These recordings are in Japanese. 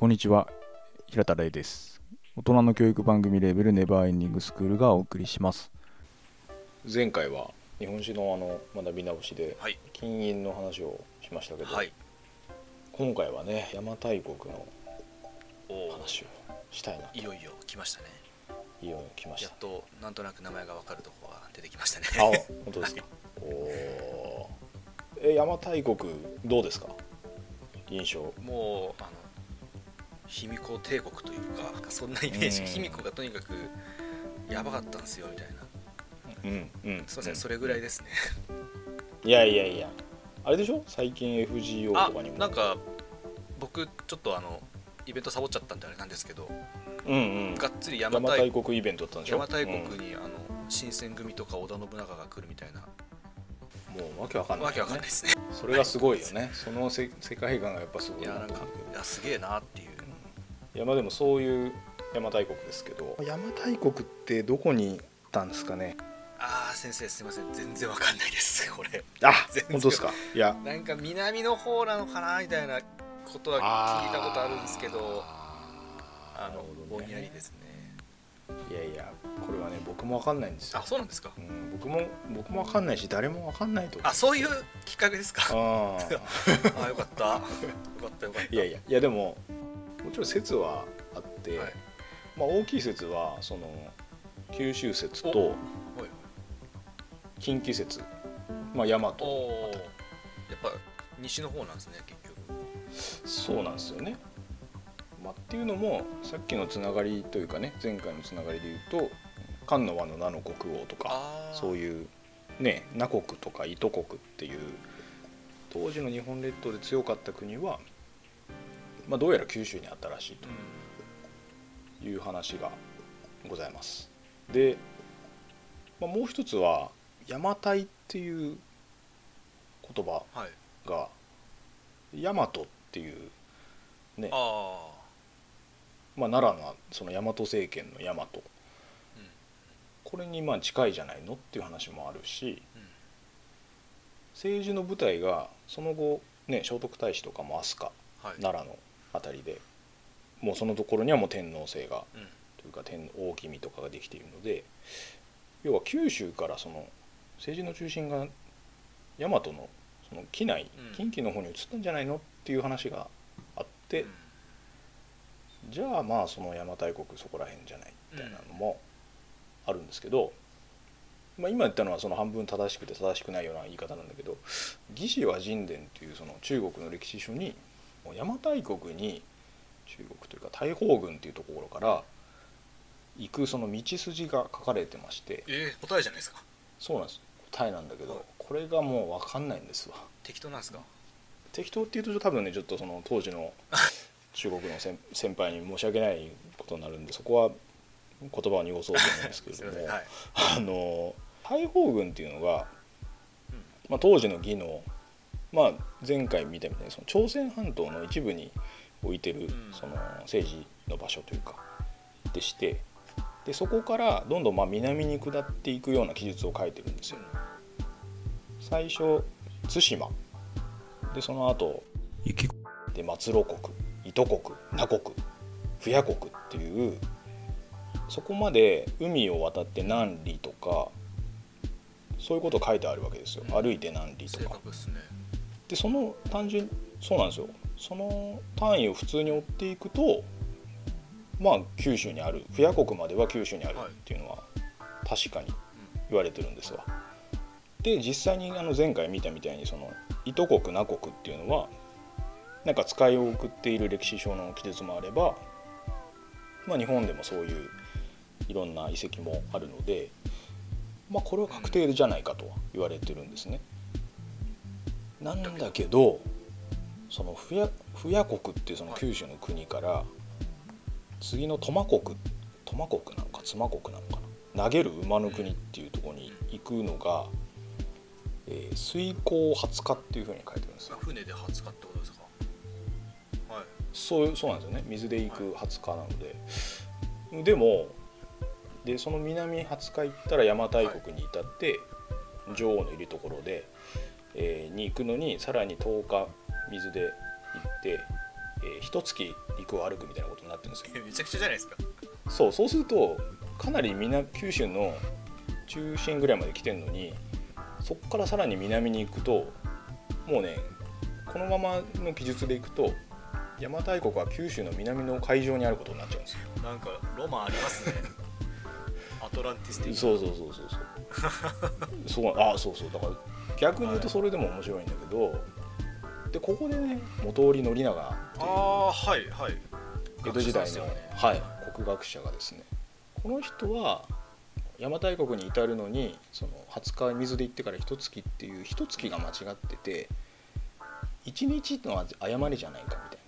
こんにちは平田玲です。大人の教育番組レーベルネバーエンディングスクールがお送りします。前回は日本史のあの学び直しではい。金印の話をしましたけど、はい。今回はね邪馬台国のお話をしたいなと。いよいよ来ましたね。いうように来ました。やっとなんとなく名前がわかるところが出てきましたね。あ本当ですか？お おー。え邪馬台国どうですか？印象。もうあの卑弥呼帝国というかそんなイメージうん卑弥呼がとにかくやばかったんですよみたいな。うんうん。すいません、それぐらいですね。いやいやいや。あれでしょ？最近 FGO あとかにも。なんか僕ちょっとあのイベントサボっちゃったんであれなんですけどうんうん。がっつり邪邪馬馬台台国イベントだったんでしょ？邪馬台国うんに、あの新選組とか織田信長が来るみたいな。もうわけわかんない、わけわかんないですね。それがすごいよね。そのせ世界観がやっぱすごいいやなんかいやすげえなっていういやまあでもそういう邪馬台国ですけど。邪馬台国ってどこに行ったんですかね？ああ先生すいません。全然わかんないです。これ。あ全然。本当ですか？いや。なんか南の方なのかなみたいなことは聞いたことあるんですけど。あのぼんやりですね。いやいやこれはね僕もわかんないんですよ。あそうなんですか？うん、僕も僕もわかんないし誰もわかんないとあそういうきっかけですか？あ あよかった。よかったよかった。いやいやいやでももちろん説はあって、はい。まあ、大きい説はその九州説と近畿説、まあ、大和やっぱ西の方なんですね結局。そうなんですよね。まあ、っていうのもさっきのつながりというかね前回のつながりで言うと漢の和の名の国王とかあそういうね南国とか糸国っていう当時の日本列島で強かった国は、まあ、どうやら九州にあったらしいうんという話がございます。で、まあ、もう一つは邪馬台っていう言葉はい。が大和っていうね。あまあ、奈良のその大和政権の大和、うん。これにまあ近いじゃないのっていう話もあるし政治の舞台がその後ね聖徳太子とかも飛鳥はい。奈良の辺りでもうそのところにはもう天皇制がうん。というか天皇君とかができているので要は九州からその政治の中心が大和のその畿内うん。近畿の方に移ったんじゃないのっていう話があって、うん。じゃあまあその邪馬台国そこら辺じゃないみたいなのもあるんですけど、まあ、今言ったのはその半分正しくて正しくないような言い方なんだけど「魏志倭人伝」っていうその中国の歴史書に邪馬台国に中国というか大宝軍っていうところから行くその道筋が書かれてましてえー、答えじゃないですか。そうなんです。答えなんだけどこれがもう分かんないんですわ。適当なんですか？適当っていうと多分ねちょっとその当時の 中国の先先輩に申し訳ないことになるんでそこは言葉を濁そうと思うんですけれすども、はい。あの大宝軍っていうのが、うん。まあ、当時の魏の、まあ、前回見たみたい。にその朝鮮半島の一部に置いてるうん。その政治の場所というかでしてでそこからどんどんまあ南に下っていくような記述を書いてるんですよ。最初対馬。でその後で松呂国糸国那国不夜国っていうそこまで海を渡って南里とかそういうこと書いてあるわけですよ。歩いて南里正とか。確でその単純そうなんですよその単位を普通に追っていくとまあ九州にある不夜国までは九州にあるっていうのは確かに言われてるんですわで実際にあの前回見たみたいにその糸国那国っていうのはなんか使いを送っている歴史書の記述もあれば、まあ、日本でもそういういろんな遺跡もあるので、まあ、これは確定じゃないかとは言われてるんですね。なんだけどその不夜不夜国っていうその九州の国から次の苫国苫国なのか妻国なのかな。投げる馬の国っていうところに行くのが、えー水耕20日っていうふうに書いてるんですよ。船で20日ってことですか？はい。そうそうなんですよね。水で行く20日なので、でもでその南20日行ったら邪馬台国に至って、女王のいるところで、えーに行くのにさらに10日水で行って、えー、一月陸を歩くみたいなことになってるんですよ。めちゃくちゃじゃないですか。そうそうするとかなり南九州の中心ぐらいまで来てるのにそこからさらに南に行くともうねこのままの記述でいくと邪馬台国は九州の南の海上にあることになっちゃうんですよ。なんかロマンありますね。アトランティス的なそうそうそうそうそう。そうあそうそう。だから逆に言うとそれでも面白いんだけど、でここでね元織宣長っていうああはいはい。江戸時代の、ね。はい、国学者がですねこの人は邪馬台国に至るのにその20日水で行ってから一月っていう一月が間違ってて一日のは誤りじゃないかみたい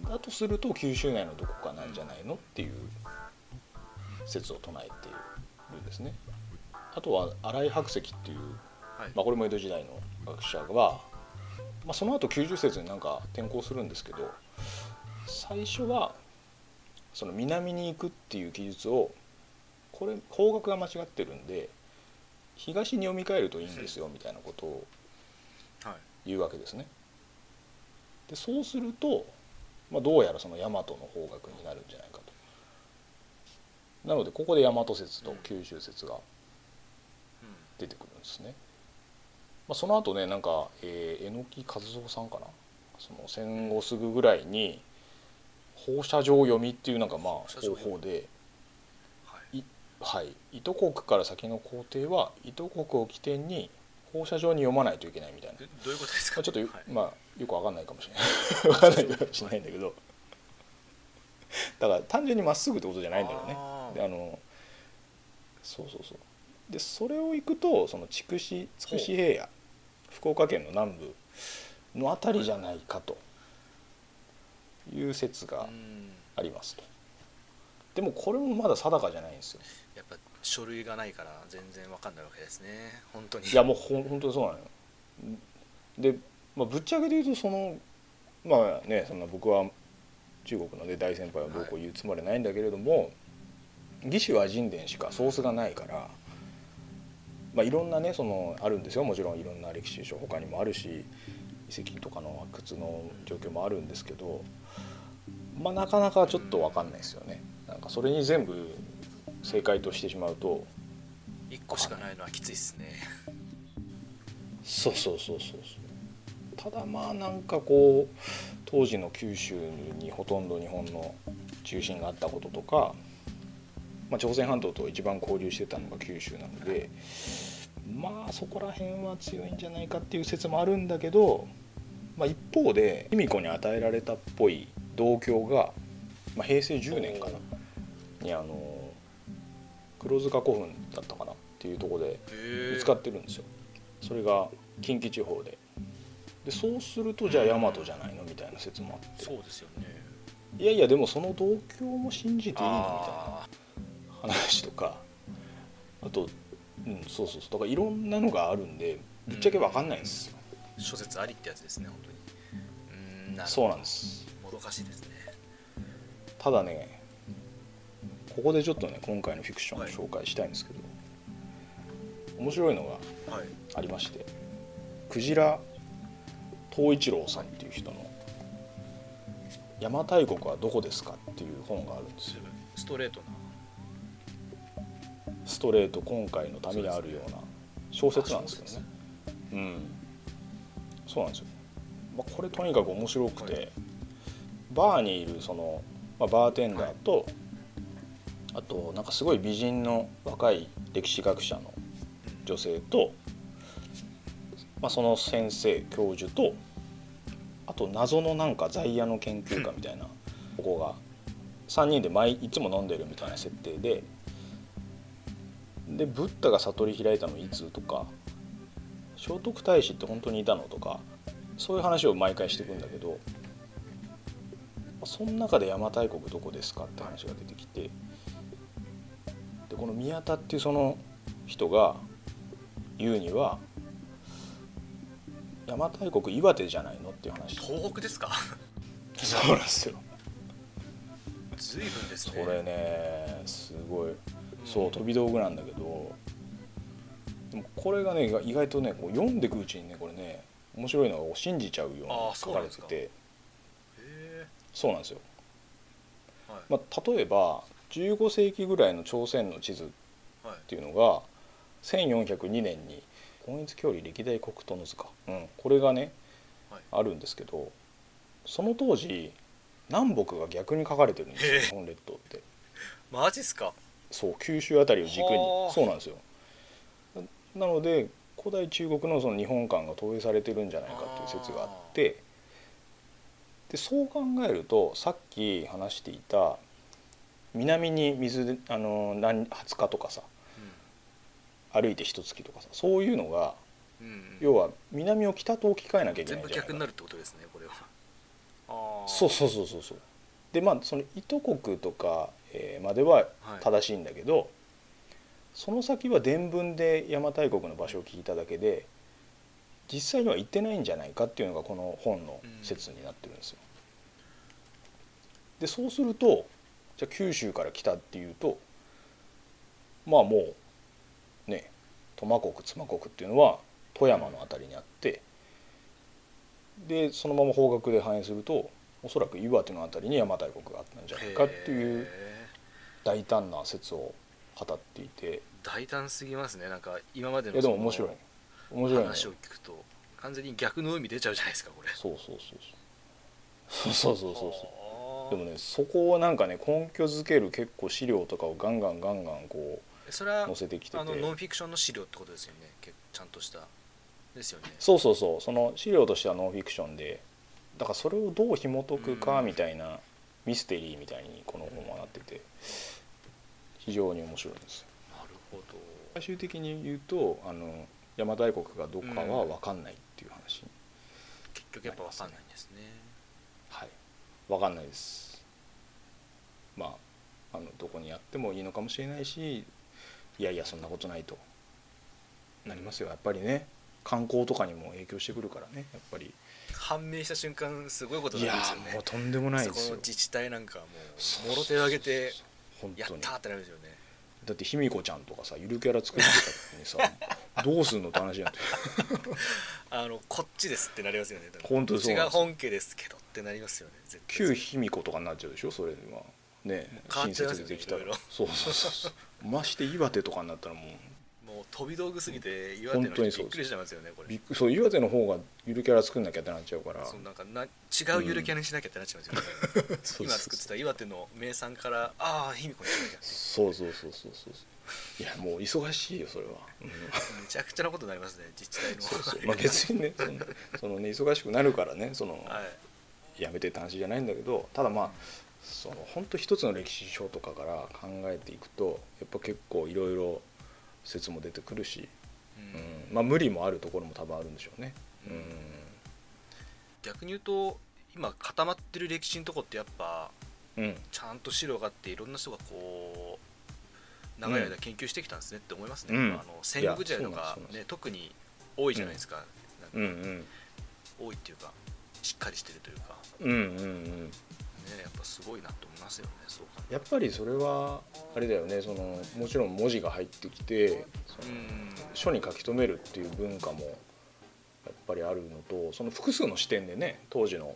うん。なだとすると九州内のどこかなんじゃないのっていう説を唱えているんですねあとは新井白石っていう、はいまあ、これも江戸時代の学者は、まあ、その後90説になんか転校するんですけど最初はその南に行くっていう記述をこれ方角が間違ってるんで東に読み替えるといいんですよみたいなことをはい言うわけですね。でそうすると、まあ、どうやらその大和の方角になるんじゃないかと。なのでここで大和説と九州説がうん出てくるんですね。まあ、その後ねなんか、えー、榎木和夫さんかな？その戦後すぐぐらいに放射状読みっていうなんかまあ方法で、はい。はい、糸国から先の工程は糸国を起点に放射状に読まないといけないみたいな。どどういうことですか？まあ、ちょっとよ,、はい。まあ、よくわかんないかもしれない。わかんないかもしれないんだけど。だから単純にまっすぐってことじゃないんだろうね。あのそうそうそうでそれを行くとその筑紫筑紫平野福岡県の南部のあたりじゃないかと。いう説がうん。ありますと。でもこれもまだ定かじゃないんですよ。やっぱ書類がないから全然わかんないわけですね。本当に。いやもうほん本当にそうなのよ。で、まあ、ぶっちゃけで言うとそのまあねそんな僕は中国の、ね、大先輩はどうこう言うつもりはないんだけれども、魏志倭人伝しかソースがないから、まあ、いろんなねそのあるんですよ。もちろんいろんな歴史書他にもあるし遺跡とかの発掘の状況もあるんですけど、まあ、なかなかちょっと分かんないですよね。なんかそれに全部正解としてしまうと1個しかないのはきついですね。そうそうそうそうそう。ただまあなんかこう当時の九州にほとんど日本の中心があったこととか、まあ、朝鮮半島と一番交流してたのが九州なのでまあそこら辺は強いんじゃないかっていう説もあるんだけど、まあ、一方で卑弥呼に与えられたっぽい銅鏡が、まあ、平成10年かなにあの黒塚古墳だったかなっていうところで見つかってるんですよ。それが近畿地方で。でそうするとじゃあ大和じゃないのみたいな説もあって。そうですよね。いやいやでもその銅鏡も信じていいのみたいあな話とかあとうんそうそうそうだからいろんなのがあるんでぶっちゃけ分かんないんですよ、ー諸説ありってやつですね本当に。うーんそうなんです。もどかしいですね。ただねここでちょっとね今回のフィクションを紹介したいんですけど、面白いのがはい。ありましてクジラ東一郎さんっていう人の「邪馬台国はどこですか?」っていう本があるんですよ。ストレートなストレート今回のためにあるような小説なんですけどね。うん。そうなんですよ、まあ、これとにかく面白くて、はい。バーにいるその、まあ、バーテンダーと、あとなんかすごい美人の若い歴史学者の女性と、まあ、その先生教授とあと謎のなんか在野の研究家みたいなここが3人で毎いつも飲んでるみたいな設定ででブッダが悟り開いたのいつとか聖徳太子って本当にいたのとかそういう話を毎回していくんだけどその中で邪馬台国どこですかって話が出てきてでこの宮田っていうその人が言うには邪馬台国岩手じゃないのっていう話。東北ですか？そうなんですよ。随分ですそねれねすごいそう飛び道具なんだけどでもこれがね意外とねこう読んでいくうちにねこれね面白いのが信じちゃうように書か。れててへそうなんですよ、えはい、まあ、例えば15世紀ぐらいの朝鮮の地図っはいていうのが1402年に「根越教理歴代国都の図か」うん、これがね、はい。あるんですけどその当時南北が逆に書かれてるんですよ日本列島って。マジっすかそう九州あたりを軸に。はあ。そうなんですよ。ななので古代中国のその日本観が投影されてるんじゃないかっていう説があって。でそう考えるとさっき話していた南に水であの何20日とかさ歩いて一月とかさそういうのがうん、うん、要は南を北と置き換えなきゃいけな全部いんじゃないか。逆になるってことですねこれは。そうそうそうそうそう。でまあその糸国とか、えーまでははい正しいんだけど、その先は伝聞で邪馬台国の場所を聞いただけで実際には行ってないんじゃないかっていうのがこの本の説になってるんですよ。でそうするとじゃあ九州から来たっていうとまあもうね苫国妻国っていうのは富山の辺りにあってでそのまま方角で反映するとおそらく岩手の辺りに邪馬台国があったんじゃないかっていう大胆な説を語っていて。大胆すぎますね。なんか今までのいでも面白い。面白い、ね、話を聞くと完全に逆の海出ちゃうじゃないですかこれ。そうそうそうそう。そうそうそうそう。でもねそこをなんかね根拠づける結構資料とかをガンガンガンガンこうそれは載せてきてて。あのノンフィクションの資料ってことですよね。ちゃんとした。ですよね。そうそうそう。その資料としてはノンフィクションでだからそれをどう紐解くかみたいな、ミステリーみたいにこの本はなってて、うん非常に面白いんです。よなるほど。最終的に言うとあの邪馬台国がどこかは分かんないっていう話。に、結局やっぱ分かんないんですね。はい。分かんないです。まああのどこにやってもいいのかもしれないしいやいやそんなことないと。なりますよ。やっぱりね観光とかにも影響してくるからね。やっぱり。判明した瞬間すごいことにいやなりますよね。もうとんでもないそですよ。自治体なんかもう。もろ手を挙げて本当に。やったーってなるんですよね。だって卑弥呼ちゃんとかさゆるキャラ作ってたのにさ どうすんのって話なん。て あのこっちですってなりますよね。本当にそうちが本家ですけどってなりますよね。絶対。旧卑弥呼とかになっちゃうでしょそれはね変わっ親切でできたら。そうそうそう。まして岩手とかになったらもう飛び道具すぎて岩手の人びっくりしちゃいますよねこれ。そう岩手の方がゆるキャラ作んなきゃってなっちゃうから。そうなんかな違うゆるキャラにしなきゃってなっちゃいますよね、そう今作ってた岩手の名産からああ卑弥呼にしなきゃそうそうそうそうそういやもう忙しいよそれは、うん。めちゃくちゃなことになりますね自治体の。そうそう。まあ別にねそのそのね忙しくなるからねそのはい。やめてって話じゃないんだけどただまあその本当一つの歴史書とかから考えていくとやっぱ結構いろいろ説も出てくるし、ううん。んまあ無理もあるところも多分あるんでしょうね。ううん。ん逆に言うと今固まってる歴史のとこってやっぱうん。ちゃんと資料があっていろんな人がこう長い間研究してきたんですねって思いますね、うん。あの戦国時代とかね特に多いじゃないですか,、うん。うん。多いっていうかしっかりしてるというか、うんうんうんね、やっぱすごいなと思いますよねそうか。やっぱりそれはあれだよねそのもちろん文字が入ってきて書に書き留めるっていう文化もやっぱりあるのとその複数の視点でね当時の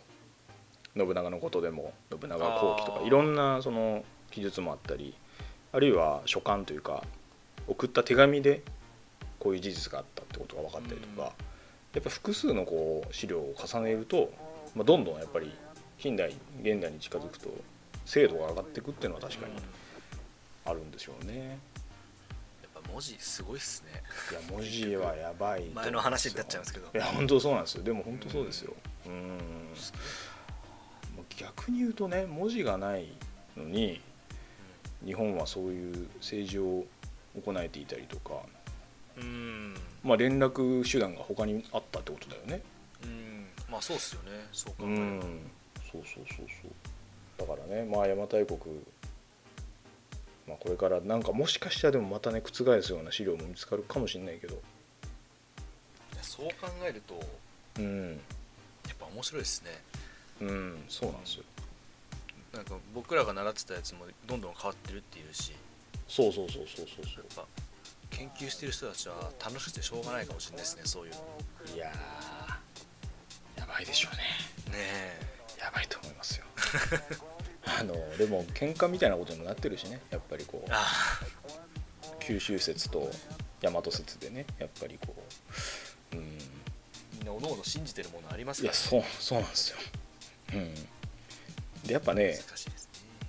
信長のことでも信長後期とかいろんなその記述もあったりあるいは書簡というか送った手紙でこういう事実があったってことが分かったりとか、うん。やっぱ複数のこう資料を重ねると、まあ、どんどんやっぱり近代現代に近づくと精度が上がっていくっていうのは確かにうんやあるんでしょうね。っぱ文字すごいっすね。いや文字はやばい前の話になっちゃいますけど。いや本当そうなんですよ。でも本当そうですよ。うん。もう逆に言うとね文字がないのに日本はそういう政治を行えていたりとか、うん。まあ、連絡手段が他にあったってことだよね。うん。まあそうっすよね。そう考うえれば、んそうそうそうそう。だからねまあ邪馬台国まあ、これからなんかもしかしたらでもまたね覆すような資料も見つかるかもしれないけど。そう考えるとうん。やっぱ面白いですね。うんそうなんですよ。なんか僕らが習ってたやつもどんどん変わってるっていうし。そうそうそうそうそうそう。やっぱ研究してる人たちは楽しくてしょうがないかもしれないですねそういうの。いやーやばいでしょうね。ねえやばいと思いますあのでも喧嘩みたいなことにもなってるしね。やっぱりこう九州説と大和説でね。やっぱりこううん。みんなおのおの信じてるものありますいやそうそうなんですよ。うん。でやっぱねね。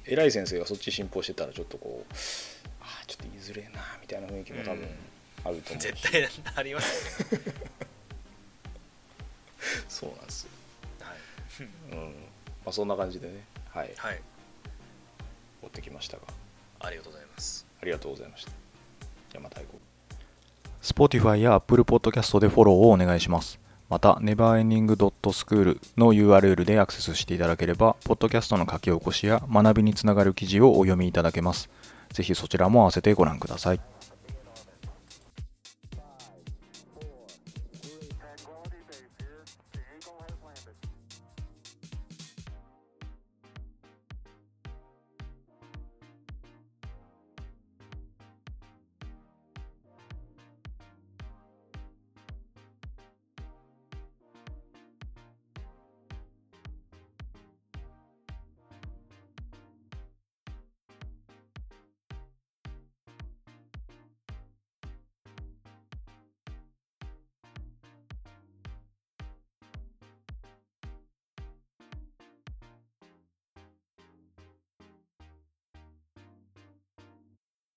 偉い先生がそっち信奉してたらちょっとこうああちょっと言いづれえなみたいな雰囲気も多分あると思うし、絶対ありますよ。ねあ、そんな感じでね。はい。はい、持ってきましたが。ありがとうございます。ありがとうございました。じゃあまた行こう。Spotify や Apple Podcast でフォローをお願いします。また、neverending.school の URL でアクセスしていただければ、ポッドキャストの書き起こしや学びにつながる記事をお読みいただけます。ぜひそちらも合わせてご覧ください。